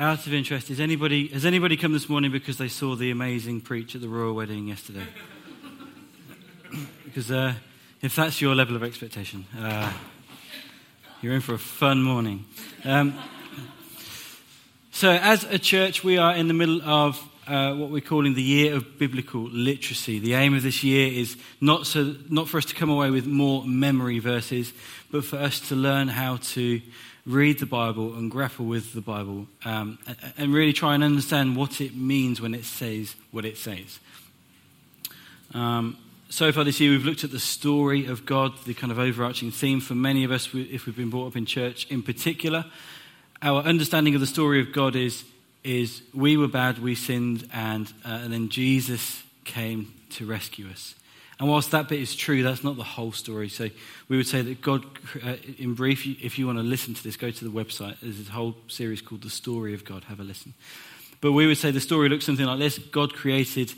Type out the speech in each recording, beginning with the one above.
Out of interest, is anybody, has anybody come this morning because they saw the amazing preach at the royal wedding yesterday? because uh, if that's your level of expectation, uh, you're in for a fun morning. Um, so, as a church, we are in the middle of uh, what we're calling the year of biblical literacy. The aim of this year is not, so, not for us to come away with more memory verses, but for us to learn how to read the Bible and grapple with the Bible um, and really try and understand what it means when it says what it says. Um, so far this year, we've looked at the story of God, the kind of overarching theme for many of us, if we've been brought up in church in particular. Our understanding of the story of God is, is we were bad, we sinned, and, uh, and then Jesus came to rescue us. And whilst that bit is true, that's not the whole story. So we would say that God, uh, in brief, if you want to listen to this, go to the website. There's a whole series called The Story of God. Have a listen. But we would say the story looks something like this God created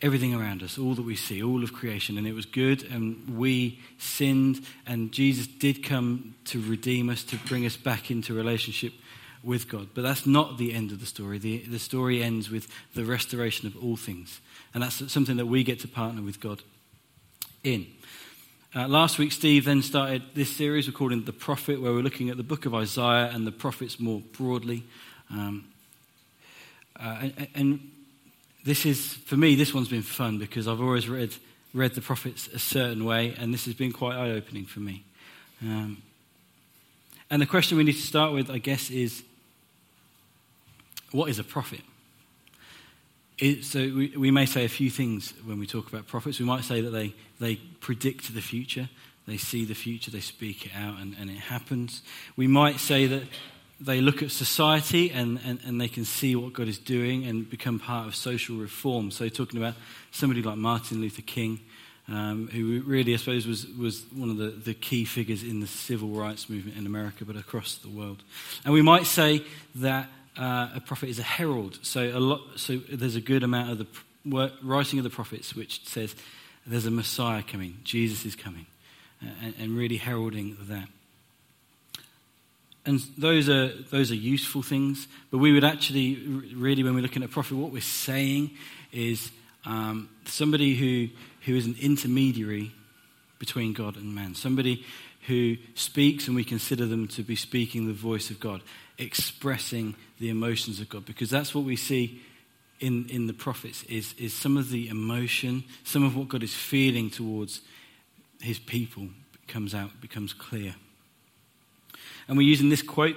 everything around us, all that we see, all of creation, and it was good, and we sinned, and Jesus did come to redeem us, to bring us back into relationship with God. But that's not the end of the story. The, the story ends with the restoration of all things. And that's something that we get to partner with God in. Uh, last week, Steve then started this series we're calling The Prophet, where we're looking at the book of Isaiah and the prophets more broadly. Um, uh, and, and, this is, for me, this one's been fun because I've always read, read the prophets a certain way, and this has been quite eye opening for me. Um, and the question we need to start with, I guess, is what is a prophet? It, so we, we may say a few things when we talk about prophets. We might say that they, they predict the future, they see the future, they speak it out, and, and it happens. We might say that they look at society and, and, and they can see what God is doing and become part of social reform. So, talking about somebody like Martin Luther King, um, who really, I suppose, was, was one of the, the key figures in the civil rights movement in America, but across the world. And we might say that uh, a prophet is a herald. So, a lot, so there's a good amount of the work, writing of the prophets which says there's a Messiah coming, Jesus is coming, and, and, really heralding that. And those are, those are useful things, but we would actually, really, when we're looking at a prophet, what we're saying is um, somebody who, who is an intermediary between God and man, somebody who speaks and we consider them to be speaking the voice of God, expressing the emotions of God, because that's what we see in, in the prophets is, is some of the emotion, some of what God is feeling towards his people comes out, becomes clear. And we're using this quote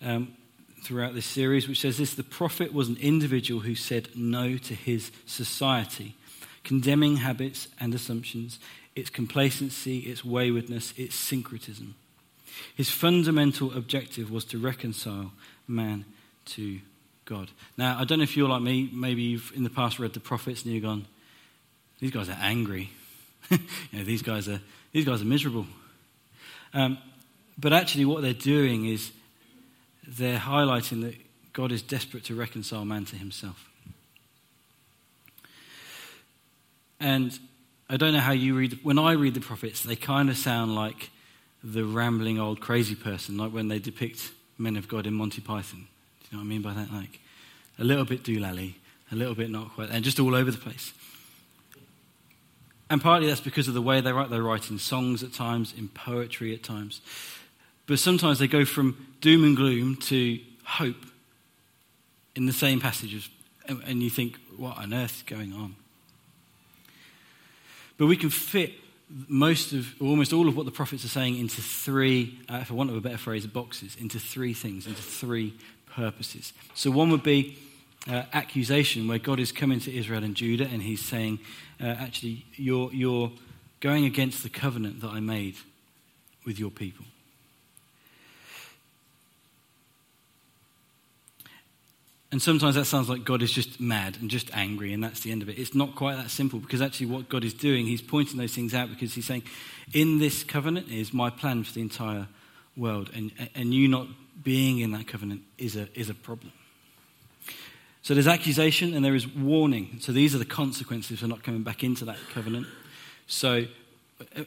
um, throughout this series, which says this The prophet was an individual who said no to his society, condemning habits and assumptions, its complacency, its waywardness, its syncretism. His fundamental objective was to reconcile man to God. Now, I don't know if you're like me, maybe you've in the past read the prophets and you've gone, these guys are angry. you know, these guys are, these guys are miserable. Um, but actually, what they're doing is they're highlighting that God is desperate to reconcile man to himself. And I don't know how you read, when I read the prophets, they kind of sound like the rambling old crazy person, like when they depict men of God in Monty Python. You know what I mean by that? Like a little bit doolally, a little bit not quite, and just all over the place. And partly that's because of the way they write. They write in songs at times, in poetry at times. But sometimes they go from doom and gloom to hope in the same passages. And you think, what on earth is going on? But we can fit most of, almost all of what the prophets are saying into three, uh, for want of a better phrase, boxes, into three things, into three purposes. So one would be uh, accusation, where God is coming to Israel and Judah and he's saying, uh, actually, you're, you're going against the covenant that I made with your people. And sometimes that sounds like God is just mad and just angry, and that's the end of it. It's not quite that simple because actually, what God is doing, He's pointing those things out because He's saying, In this covenant is my plan for the entire world, and, and you not being in that covenant is a, is a problem. So there's accusation and there is warning. So these are the consequences for not coming back into that covenant. So,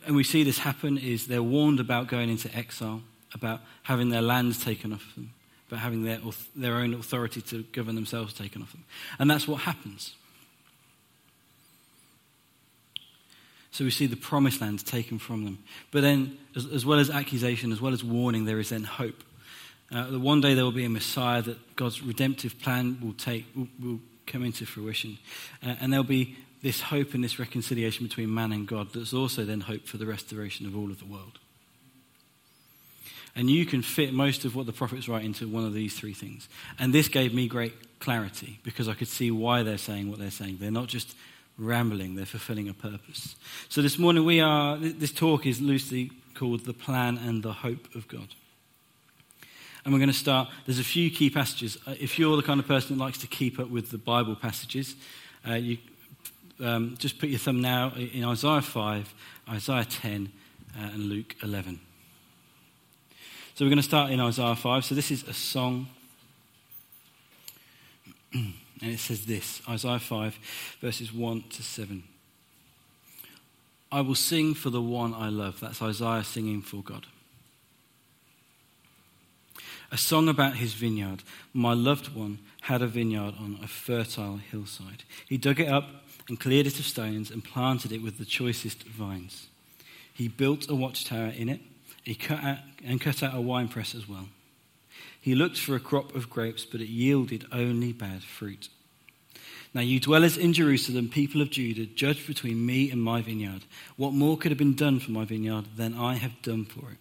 and we see this happen is they're warned about going into exile, about having their lands taken off them, about having their, their own authority to govern themselves taken off them. And that's what happens. So we see the promised land taken from them. But then, as, as well as accusation, as well as warning, there is then hope. Uh, that one day there will be a Messiah that God's redemptive plan will take will, will come into fruition, uh, and there'll be this hope and this reconciliation between man and God. That's also then hope for the restoration of all of the world. And you can fit most of what the prophets write into one of these three things. And this gave me great clarity because I could see why they're saying what they're saying. They're not just rambling, they're fulfilling a purpose. So this morning we are, this talk is loosely called The Plan and the Hope of God. And we're going to start, there's a few key passages. Uh, if you're the kind of person that likes to keep up with the Bible passages, uh, you um, just put your thumb now in Isaiah 5, Isaiah 10, uh, and Luke 11. So we're going to start in Isaiah 5. So this is a song. and it says this Isaiah 5, verses 1 to 7. I will sing for the one I love. That's Isaiah singing for God. A song about his vineyard. My loved one had a vineyard on a fertile hillside. He dug it up and cleared it of stones and planted it with the choicest vines. He built a watchtower in it he cut out, and cut out a winepress as well. He looked for a crop of grapes, but it yielded only bad fruit. Now, you dwellers in Jerusalem, people of Judah, judge between me and my vineyard. What more could have been done for my vineyard than I have done for it?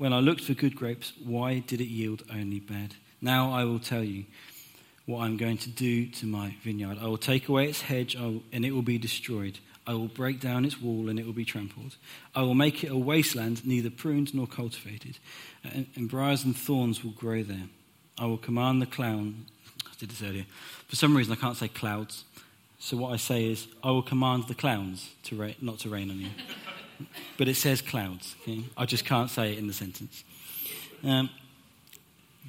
When I looked for good grapes, why did it yield only bad? Now I will tell you what I'm going to do to my vineyard. I will take away its hedge, and it will be destroyed. I will break down its wall and it will be trampled. I will make it a wasteland, neither pruned nor cultivated, and, briars and thorns will grow there. I will command the clown. I did this earlier. For some reason, I can't say clouds. So what I say is, I will command the clowns to not to rain on you. But it says clouds. Okay? I just can't say it in the sentence. Um,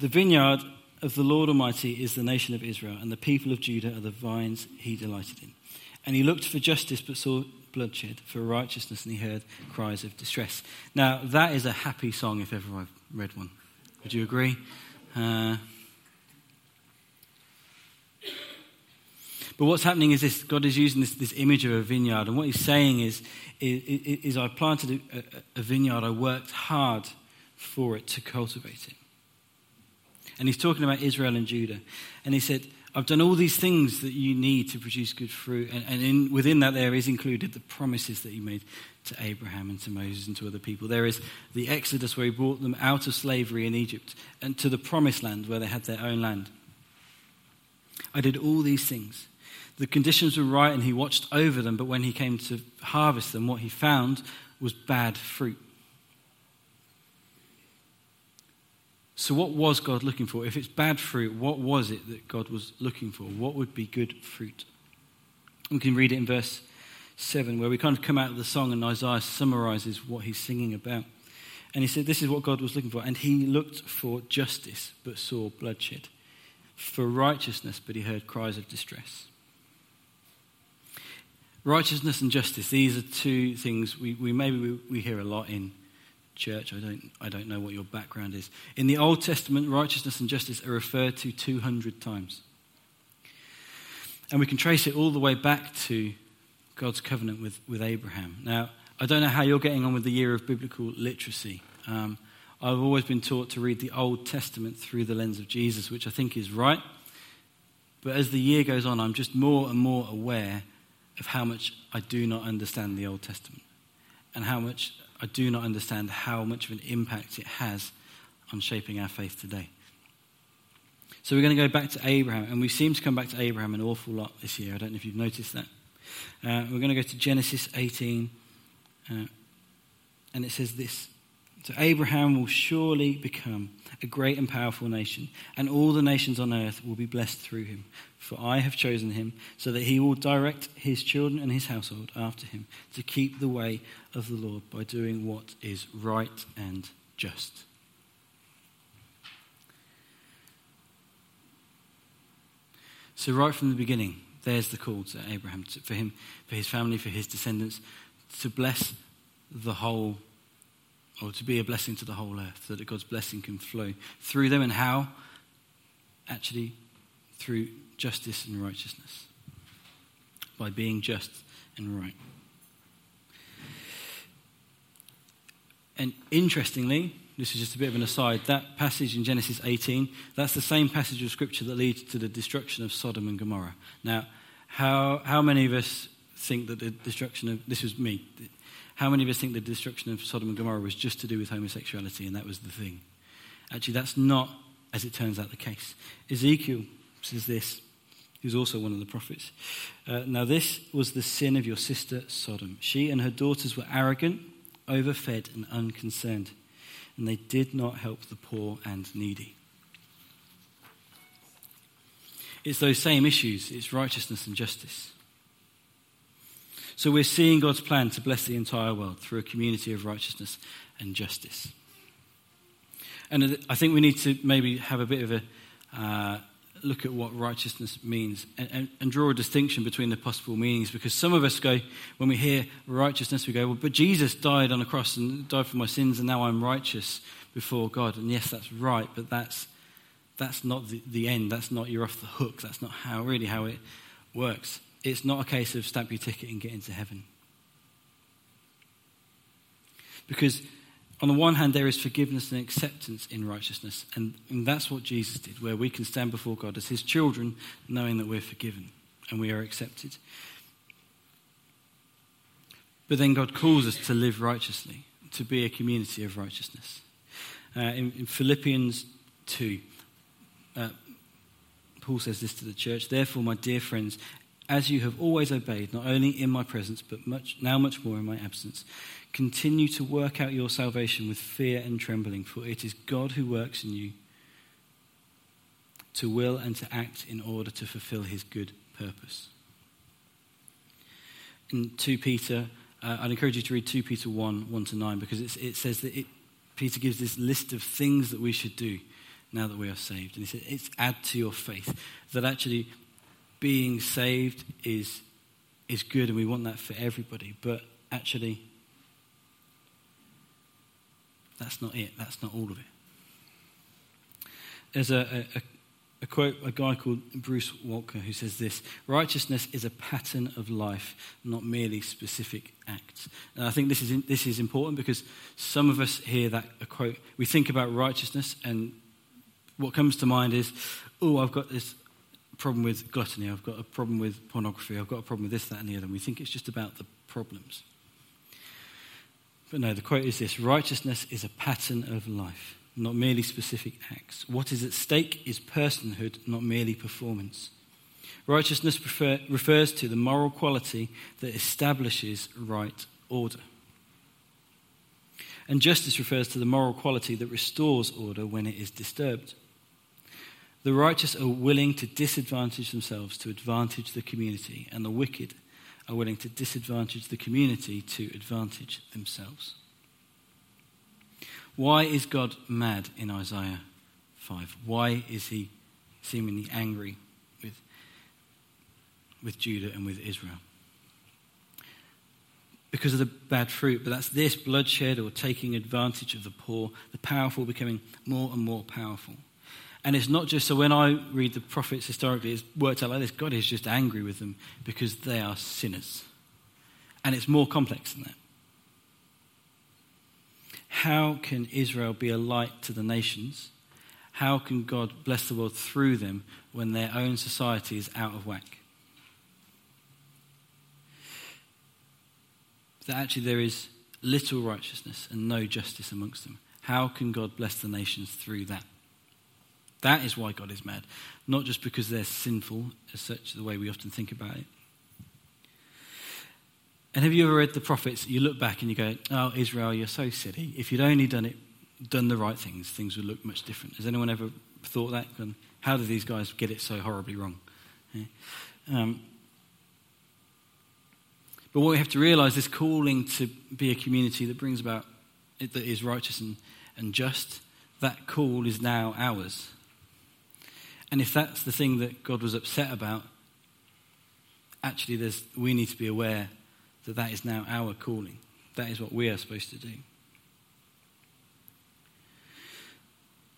the vineyard of the Lord Almighty is the nation of Israel, and the people of Judah are the vines he delighted in. And he looked for justice but saw bloodshed, for righteousness, and he heard cries of distress. Now, that is a happy song if ever I've read one. Would you agree? Uh, but what's happening is this God is using this, this image of a vineyard, and what he's saying is, is, is I planted a, a vineyard, I worked hard for it to cultivate it. And he's talking about Israel and Judah. And he said, I've done all these things that you need to produce good fruit. And, and in, within that, there is included the promises that he made to Abraham and to Moses and to other people. There is the Exodus where he brought them out of slavery in Egypt and to the promised land where they had their own land. I did all these things. The conditions were right and he watched over them, but when he came to harvest them, what he found was bad fruit. So, what was God looking for? If it's bad fruit, what was it that God was looking for? What would be good fruit? We can read it in verse 7, where we kind of come out of the song and Isaiah summarizes what he's singing about. And he said, This is what God was looking for. And he looked for justice, but saw bloodshed, for righteousness, but he heard cries of distress. Righteousness and justice, these are two things we, we maybe we, we hear a lot in church. I don't, I don't know what your background is. In the Old Testament, righteousness and justice are referred to 200 times. And we can trace it all the way back to God's covenant with, with Abraham. Now, I don't know how you're getting on with the year of biblical literacy. Um, I've always been taught to read the Old Testament through the lens of Jesus, which I think is right. But as the year goes on, I'm just more and more aware of how much I do not understand the Old Testament and how much I do not understand how much of an impact it has on shaping our faith today. So we're going to go back to Abraham, and we seem to come back to Abraham an awful lot this year. I don't know if you've noticed that. Uh, we're going to go to Genesis 18, uh, and it says this So Abraham will surely become a great and powerful nation, and all the nations on earth will be blessed through him. For I have chosen him, so that he will direct his children and his household after him to keep the way of the Lord by doing what is right and just. So, right from the beginning, there's the call to Abraham, for him, for his family, for his descendants, to bless the whole, or to be a blessing to the whole earth, so that God's blessing can flow through them. And how? actually through justice and righteousness, by being just and right. And interestingly, this is just a bit of an aside, that passage in Genesis 18, that's the same passage of Scripture that leads to the destruction of Sodom and Gomorrah. Now, how, how many of us think that the destruction of, this was me, how many of us think the destruction of Sodom and Gomorrah was just to do with homosexuality and that was the thing? Actually, that's not, as it turns out, the case. Ezekiel says this, who's also one of the prophets. Uh, now, this was the sin of your sister Sodom. She and her daughters were arrogant, overfed, and unconcerned, and they did not help the poor and needy. It's those same issues it's righteousness and justice. So we're seeing God's plan to bless the entire world through a community of righteousness and justice. And I think we need to maybe have a bit of a uh, look at what righteousness means and, and, and, draw a distinction between the possible meanings because some of us go, when we hear righteousness, we go, well, but Jesus died on a cross and died for my sins and now I'm righteous before God. And yes, that's right, but that's, that's not the, the end. That's not you're off the hook. That's not how really how it works. It's not a case of stamp your ticket and get into heaven. Because on the one hand, there is forgiveness and acceptance in righteousness, and, and that's what Jesus did, where we can stand before God as his children, knowing that we're forgiven and we are accepted. But then God calls us to live righteously, to be a community of righteousness. Uh, in, in, Philippians 2, uh, Paul says this to the church Therefore, my dear friends, as you have always obeyed, not only in my presence, but much, now much more in my absence. Continue to work out your salvation with fear and trembling, for it is God who works in you to will and to act in order to fulfill his good purpose. In 2 Peter, uh, I'd encourage you to read 2 Peter 1 1 to 9, because it says that it, Peter gives this list of things that we should do now that we are saved. And he says it's add to your faith. That actually being saved is, is good and we want that for everybody. But actually, that's not it. That's not all of it. There's a, a, a quote, a guy called Bruce Waltke, who says this Righteousness is a pattern of life, not merely specific acts. And I think this is, in, this is important because some of us hear that a quote, we think about righteousness, and what comes to mind is, oh, I've got this problem with gluttony, I've got a problem with pornography, I've got a problem with this, that, and the other. And we think it's just about the problems. But no, the quote is this Righteousness is a pattern of life, not merely specific acts. What is at stake is personhood, not merely performance. Righteousness prefer, refers to the moral quality that establishes right order. And justice refers to the moral quality that restores order when it is disturbed. The righteous are willing to disadvantage themselves to advantage the community, and the wicked are willing to disadvantage the community to advantage themselves. Why is God mad in Isaiah 5? Why is he seemingly angry with, with Judah and with Israel? Because of the bad fruit, but that's this bloodshed or taking advantage of the poor, the powerful becoming more and more powerful. And it's not just so when I read the prophets historically, it's worked out like this God is just angry with them because they are sinners. And it's more complex than that. How can Israel be a light to the nations? How can God bless the world through them when their own society is out of whack? That actually there is little righteousness and no justice amongst them. How can God bless the nations through that? That is why God is mad. Not just because they're sinful, as such, the way we often think about it. And have you ever read the prophets? You look back and you go, Oh, Israel, you're so silly. If you'd only done it, done the right things, things would look much different. Has anyone ever thought that? How did these guys get it so horribly wrong? Yeah. Um, but what we have to realize is calling to be a community that brings about, that is righteous and, and just, that call is now ours. And if that's the thing that God was upset about, actually there's, we need to be aware that that is now our calling. That is what we are supposed to do.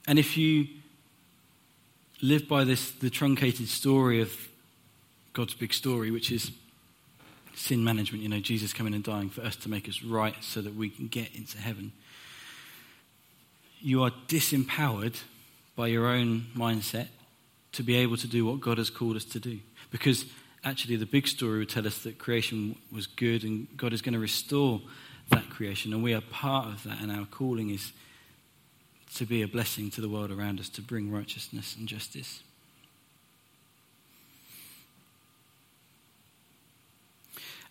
And if you live by this the truncated story of God's big story, which is sin management. You know, Jesus coming and dying for us to make us right so that we can get into heaven. You are disempowered by your own mindset to be able to do what God has called us to do. Because actually, the big story would tell us that creation was good and God is going to restore that creation. And we are part of that, and our calling is to be a blessing to the world around us, to bring righteousness and justice.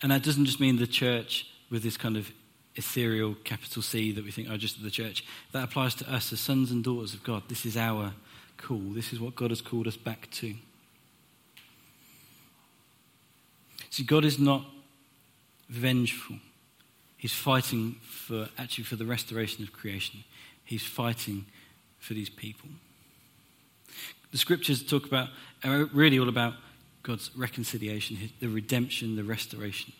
And that doesn't just mean the church with this kind of ethereal capital C that we think, oh, just the church. That applies to us as sons and daughters of God. This is our call. This is what God has called us back to. See, God is not vengeful. He's fighting for, actually, for the restoration of creation. He's fighting for these people. The scriptures talk about, are really all about God's reconciliation, the redemption, the restoration.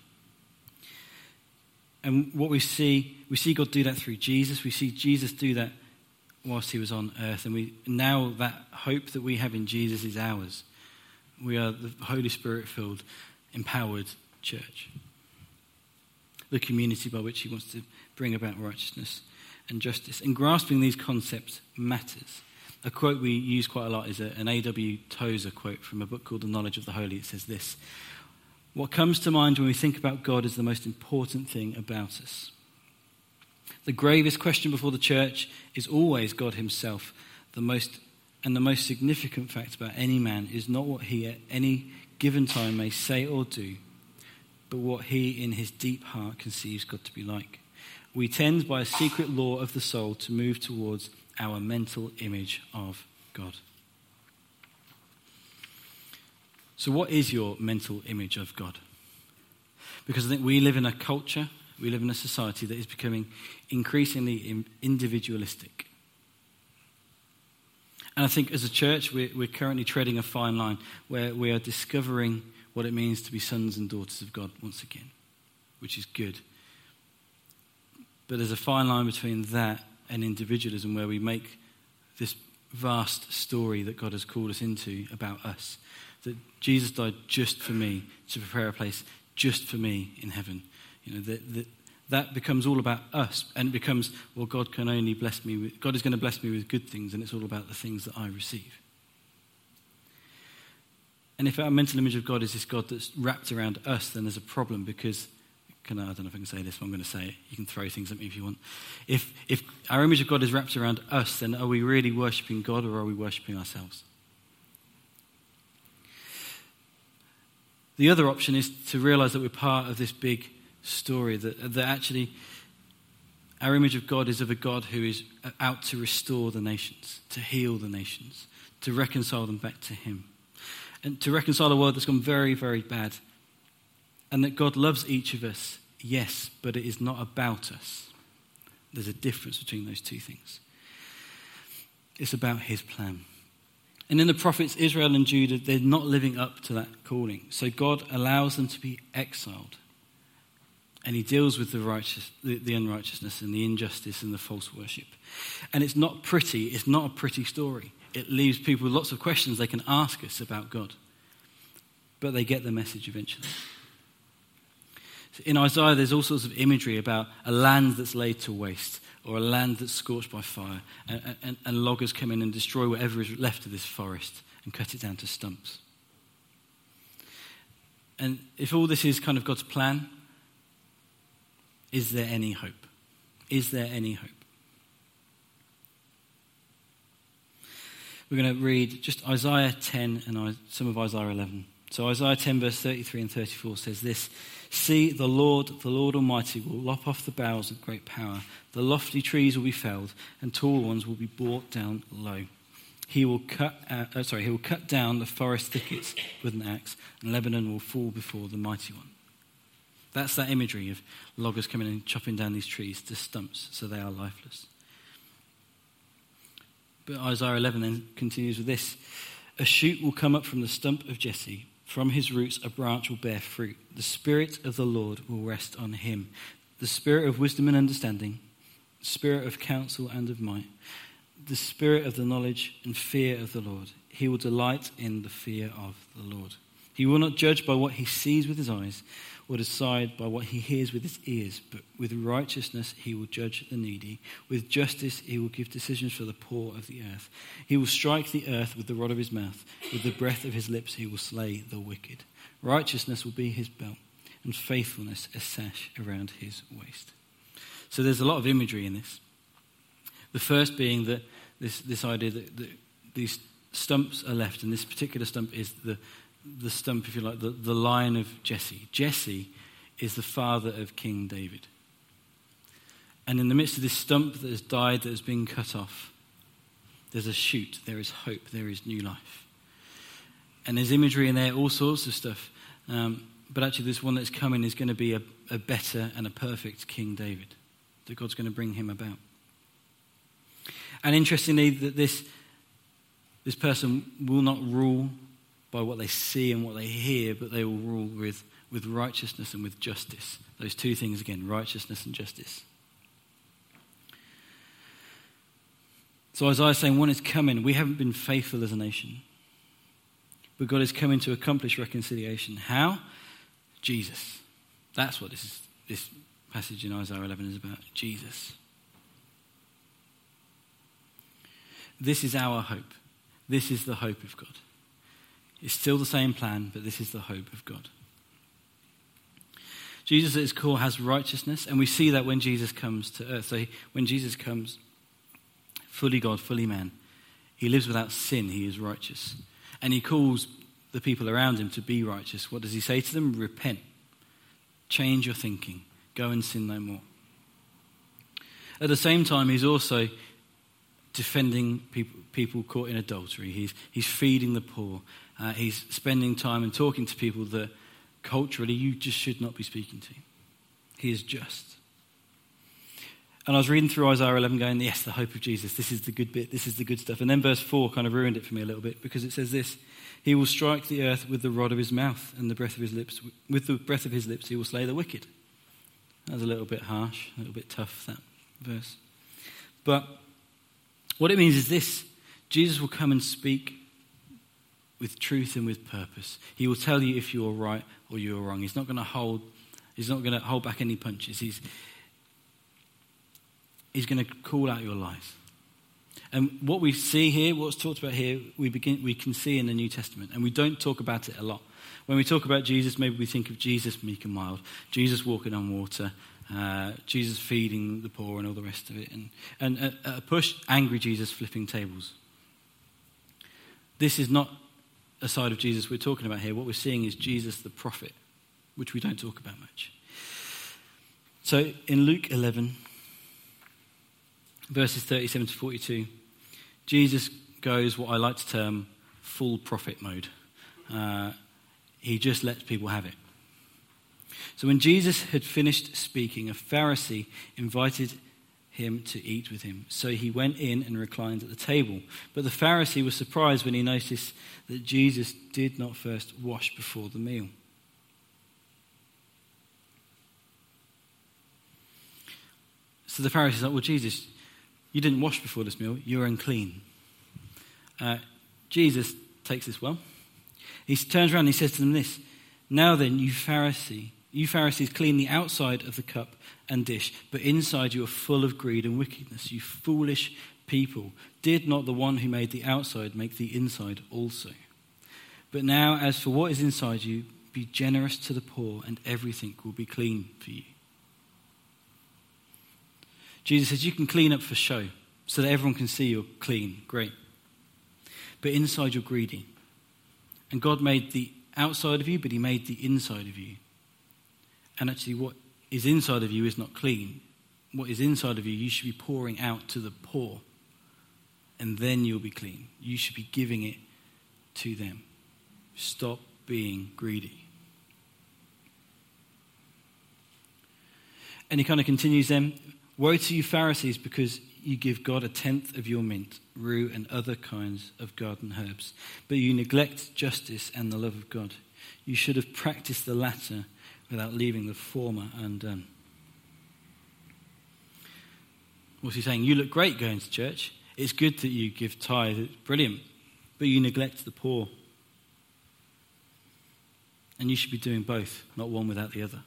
And what we see, we see God do that through Jesus. We see Jesus do that whilst he was on earth. And we, now that hope that we have in Jesus is ours. We are the Holy Spirit filled, empowered church. The community by which he wants to bring about righteousness and justice. And grasping these concepts matters. A quote we use quite a lot is an A.W. Tozer quote from a book called The Knowledge of the Holy. It says this What comes to mind when we think about God is the most important thing about us. The gravest question before the church is always God Himself. The most and the most significant fact about any man is not what he at any given time may say or do, but what he in his deep heart conceives God to be like. We tend by a secret law of the soul to move towards our mental image of God. So, what is your mental image of God? Because I think we live in a culture, we live in a society that is becoming increasingly individualistic. And I think as a church, we're, we're currently treading a fine line where we are discovering what it means to be sons and daughters of God once again, which is good. But there's a fine line between that and individualism where we make this vast story that God has called us into about us. That Jesus died just for me to prepare a place just for me in heaven. You know, that, that, that becomes all about us and it becomes, well, God can only bless me with, God is going to bless me with good things and it's all about the things that I receive. And if our mental image of God is this God that's wrapped around us, then there's a problem because can I, I don't know if I can say this, but I'm going to say it. You can throw things at me if you want. If, if our image of God is wrapped around us, then are we really worshipping God or are we worshipping ourselves? The other option is to realize that we're part of this big story, that, that actually our image of God is of a God who is out to restore the nations, to heal the nations, to reconcile them back to Him, and to reconcile a world that's gone very, very bad and that God loves each of us, yes, but it is not about us. There's a difference between those two things. It's about his plan. And in the prophets, Israel and Judah, they're not living up to that calling. So God allows them to be exiled. And he deals with the, righteous, the, the unrighteousness and the injustice and the false worship. And it's not pretty. It's not a pretty story. It leaves people with lots of questions they can ask us about God. But they get the message eventually. In Isaiah, there's all sorts of imagery about a land that's laid to waste or a land that's scorched by fire, and, and, and loggers come in and destroy whatever is left of this forest and cut it down to stumps. And if all this is kind of God's plan, is there any hope? Is there any hope? We're going to read just Isaiah 10 and some of Isaiah 11. So Isaiah 10, verse 33 and 34 says this See, the Lord, the Lord Almighty, will lop off the boughs of great power. The lofty trees will be felled, and tall ones will be brought down low. He will cut, out, uh, sorry, he will cut down the forest thickets with an axe, and Lebanon will fall before the mighty one. That's that imagery of loggers coming and chopping down these trees to stumps so they are lifeless. But Isaiah 11 then continues with this A shoot will come up from the stump of Jesse from his roots, a branch will bear fruit. The Spirit of the Lord will rest on him the Spirit of wisdom and understanding, the Spirit of counsel and of might, the Spirit of the knowledge and fear of the Lord. he will delight in the fear of the Lord. He will not judge by what he sees with his eyes or decide by what he hears with his ears, but with righteousness he will judge the needy. With justice he will give decisions for the poor of the earth. He will strike the earth with the rod of his mouth. With the breath of his lips he will slay the wicked. Righteousness will be his belt, and faithfulness a sash around his waist. So there's a lot of imagery in this. The first being that this, this idea that, that these stumps are left, and this particular stump is the, the stump, if you like, the, the line of Jesse. Jesse is the father of King David. And in the midst of this stump that has died, that has been cut off, there's a shoot, there is hope, there is new life. And there's imagery in there, all sorts of stuff. Um, but actually, this one that's coming is going to be a, a better and a perfect King David, that God's going to bring him about. And interestingly, that this this person will not rule by what they see and what they hear, but they will rule with, with righteousness and with justice. Those two things again righteousness and justice. So Isaiah is saying, one is coming. We haven't been faithful as a nation. But God is coming to accomplish reconciliation. How? Jesus. That's what this, is, this passage in Isaiah 11 is about. Jesus. This is our hope. This is the hope of God. It's still the same plan, but this is the hope of God. Jesus at his core has righteousness, and we see that when Jesus comes to earth. So he, when Jesus comes, fully God, fully man, he lives without sin, he is righteous. And he calls the people around him to be righteous. What does he say to them? Repent. Change your thinking. Go and sin no more. At the same time, he's also defending people, people caught in adultery. He's, he's feeding the poor. Uh, he's spending time and talking to people that culturally you just should not be speaking to. He is just. And I was reading through Isaiah 11 going, yes, the hope of Jesus. This is the good bit. This is the good stuff. And then verse 4 kind of ruined it for me a little bit because it says this He will strike the earth with the rod of his mouth and the breath of his lips. With the breath of his lips, he will slay the wicked. That was a little bit harsh, a little bit tough, that verse. But what it means is this Jesus will come and speak with truth and with purpose. He will tell you if you're right or you're wrong. He's not going to hold, he's not going to hold back any punches. He's, he's going to call out your lies. And what we see here, what's talked about here, we, begin, we can see in the New Testament. And we don't talk about it a lot. When we talk about Jesus, maybe we think of Jesus meek and mild, Jesus walking on water, uh, Jesus feeding the poor and all the rest of it. And, and at, a push, angry Jesus flipping tables. This is not a side of Jesus we're talking about here. What we're seeing is Jesus the prophet, which we don't talk about much. So in Luke 11, verses 37 to 42, Jesus goes what I like to term full prophet mode. Uh, he just lets people have it. So when Jesus had finished speaking, a Pharisee invited him to eat with him. So he went in and reclined at the table. But the Pharisee was surprised when he noticed that Jesus did not first wash before the meal. So the Pharisee said, Well, Jesus, you didn't wash before this meal. You're unclean. Uh, Jesus takes this well. He turns around and he says to them this Now then, you Pharisee, you Pharisees clean the outside of the cup and dish, but inside you are full of greed and wickedness. You foolish people. Did not the one who made the outside make the inside also? But now, as for what is inside you, be generous to the poor, and everything will be clean for you. Jesus says you can clean up for show so that everyone can see you're clean. Great. But inside you're greedy. And God made the outside of you, but He made the inside of you. And actually, what is inside of you is not clean. What is inside of you, you should be pouring out to the poor. And then you'll be clean. You should be giving it to them. Stop being greedy. And he kind of continues then Woe to you, Pharisees, because you give God a tenth of your mint, rue, and other kinds of garden herbs, but you neglect justice and the love of God. You should have practiced the latter without leaving the former undone. Um, what's he saying? You look great going to church. It's good that you give tithe. It's brilliant. but you neglect the poor. And you should be doing both, not one without the other.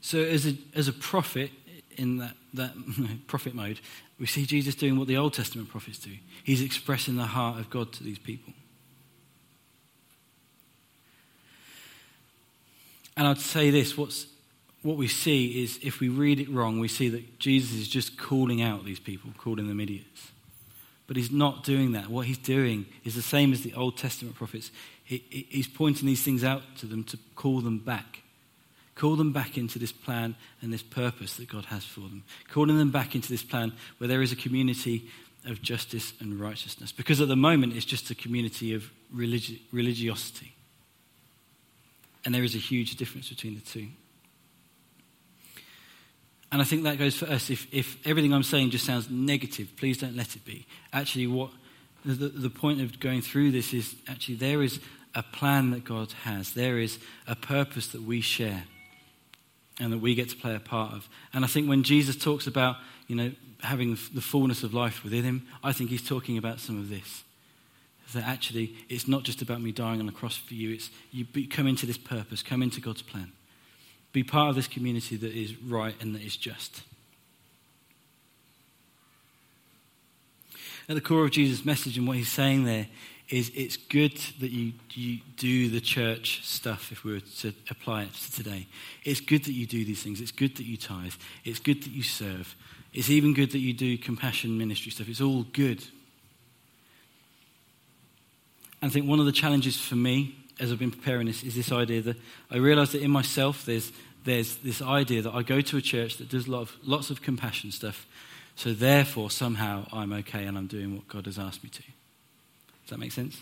So, as a, as a prophet, in that, that prophet mode, we see Jesus doing what the Old Testament prophets do. He's expressing the heart of God to these people. And I'd say this what's, what we see is if we read it wrong, we see that Jesus is just calling out these people, calling them idiots. But he's not doing that. What he's doing is the same as the Old Testament prophets. He, he's pointing these things out to them to call them back. Call them back into this plan and this purpose that God has for them. Calling them back into this plan where there is a community of justice and righteousness. Because at the moment, it's just a community of religi- religiosity. And there is a huge difference between the two. And I think that goes for us. If, if everything I'm saying just sounds negative, please don't let it be. Actually, what the, the point of going through this is actually there is a plan that God has, there is a purpose that we share and that we get to play a part of. And I think when Jesus talks about, you know, having the fullness of life within him, I think he's talking about some of this. That actually, it's not just about me dying on the cross for you, it's you come into this purpose, come into God's plan. Be part of this community that is right and that is just. At the core of Jesus' message and what he's saying there is it's good that you, you do the church stuff, if we were to apply it to today. It's good that you do these things. It's good that you tithe. It's good that you serve. It's even good that you do compassion ministry stuff. It's all good. And I think one of the challenges for me as I've been preparing this is this idea that I realize that in myself there's, there's this idea that I go to a church that does lot of, lots of compassion stuff, so therefore somehow I'm okay and I'm doing what God has asked me to. Does that make sense?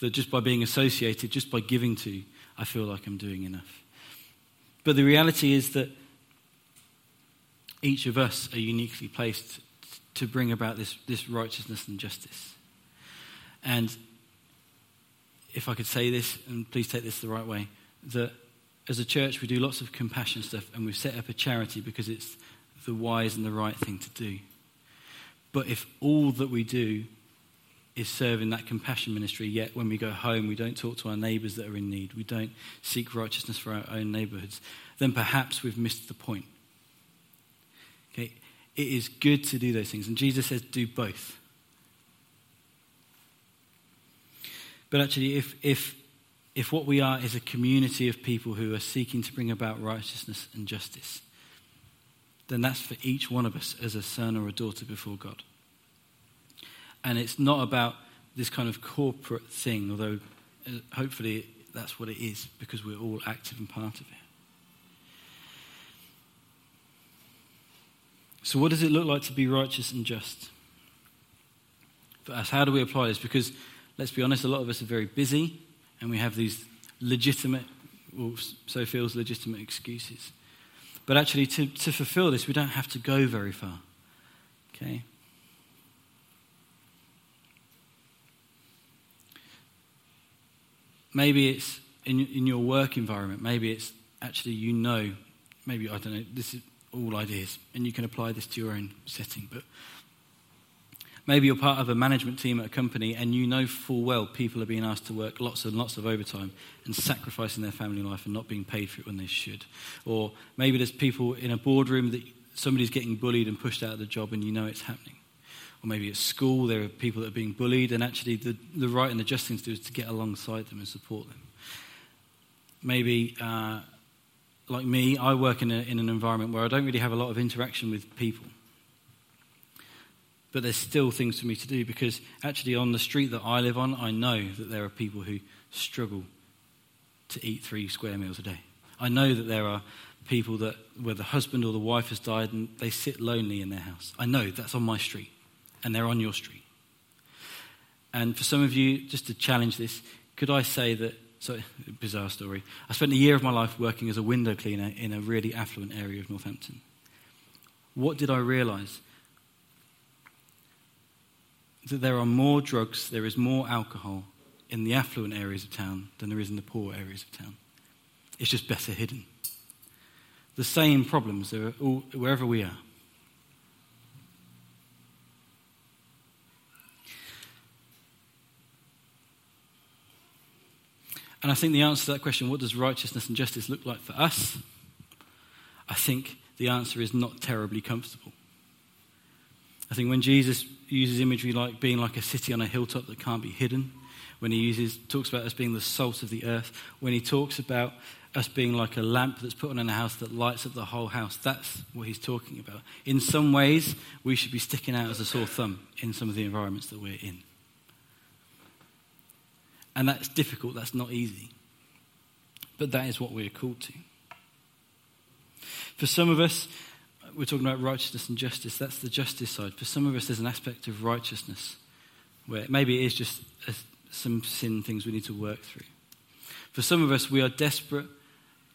That just by being associated, just by giving to, I feel like I'm doing enough. But the reality is that each of us are uniquely placed to bring about this, this righteousness and justice. And if I could say this, and please take this the right way, that as a church we do lots of compassion stuff and we've set up a charity because it's the wise and the right thing to do. But if all that we do is serving that compassion ministry, yet when we go home we don't talk to our neighbours that are in need, we don't seek righteousness for our own neighbourhoods, then perhaps we've missed the point. Okay? It is good to do those things. And Jesus says, do both. But actually, if, if, if what we are is a community of people who are seeking to bring about righteousness and justice, then that's for each one of us as a son or a daughter before God. And it's not about this kind of corporate thing, although uh, hopefully that's what it is because we're all active and part of it. So, what does it look like to be righteous and just? For us, how do we apply this? Because let's be honest, a lot of us are very busy and we have these legitimate, or so feels legitimate excuses. But actually, to, to fulfill this, we don't have to go very far. Okay? Maybe it's in, in your work environment. Maybe it's actually you know, maybe, I don't know, this is all ideas, and you can apply this to your own setting. But Maybe you're part of a management team at a company and you know full well people are being asked to work lots and lots of overtime and sacrificing their family life and not being paid for it when they should. Or maybe there's people in a boardroom that somebody's getting bullied and pushed out of the job and you know it's happening. Or maybe at school there are people that are being bullied and actually the, the right and the just thing to do is to get alongside them and support them. Maybe, uh, like me, I work in, a, in an environment where I don't really have a lot of interaction with people. But there's still things for me to do because actually, on the street that I live on, I know that there are people who struggle to eat three square meals a day. I know that there are people that where the husband or the wife has died and they sit lonely in their house. I know that's on my street and they're on your street. And for some of you, just to challenge this, could I say that? So, bizarre story. I spent a year of my life working as a window cleaner in a really affluent area of Northampton. What did I realize? that there are more drugs, there is more alcohol in the affluent areas of town than there is in the poor areas of town. It's just better hidden. The same problems are all, wherever we are. And I think the answer to that question, what does righteousness and justice look like for us? I think the answer is not terribly comfortable. I think when Jesus uses imagery like being like a city on a hilltop that can't be hidden, when he uses talks about us being the salt of the earth, when he talks about us being like a lamp that's put on in a house that lights up the whole house, that's what he's talking about. In some ways, we should be sticking out as a sore thumb in some of the environments that we're in. And that's difficult, that's not easy. But that is what we're called to. For some of us, we're talking about righteousness and justice. That's the justice side. For some of us, there's an aspect of righteousness where maybe it is just a, some sin things we need to work through. For some of us, we are desperate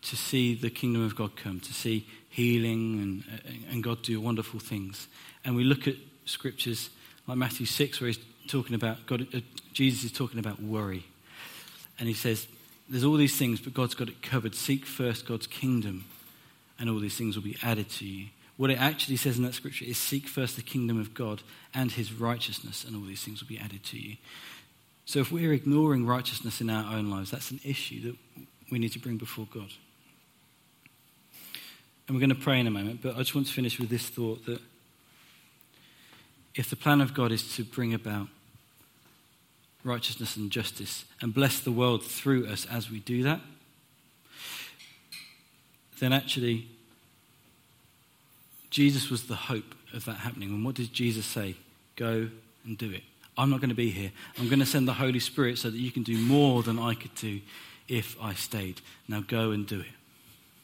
to see the kingdom of God come, to see healing and, and God do wonderful things. And we look at scriptures like Matthew 6, where he's talking about God, uh, Jesus is talking about worry. And he says, There's all these things, but God's got it covered. Seek first God's kingdom, and all these things will be added to you. What it actually says in that scripture is seek first the kingdom of God and his righteousness, and all these things will be added to you. So if we're ignoring righteousness in our own lives, that's an issue that we need to bring before God. And we're going to pray in a moment, but I just want to finish with this thought that if the plan of God is to bring about righteousness and justice and bless the world through us as we do that, then actually Jesus was the hope of that happening. And what did Jesus say? Go and do it. I'm not going to be here. I'm going to send the Holy Spirit so that you can do more than I could do if I stayed. Now go and do it.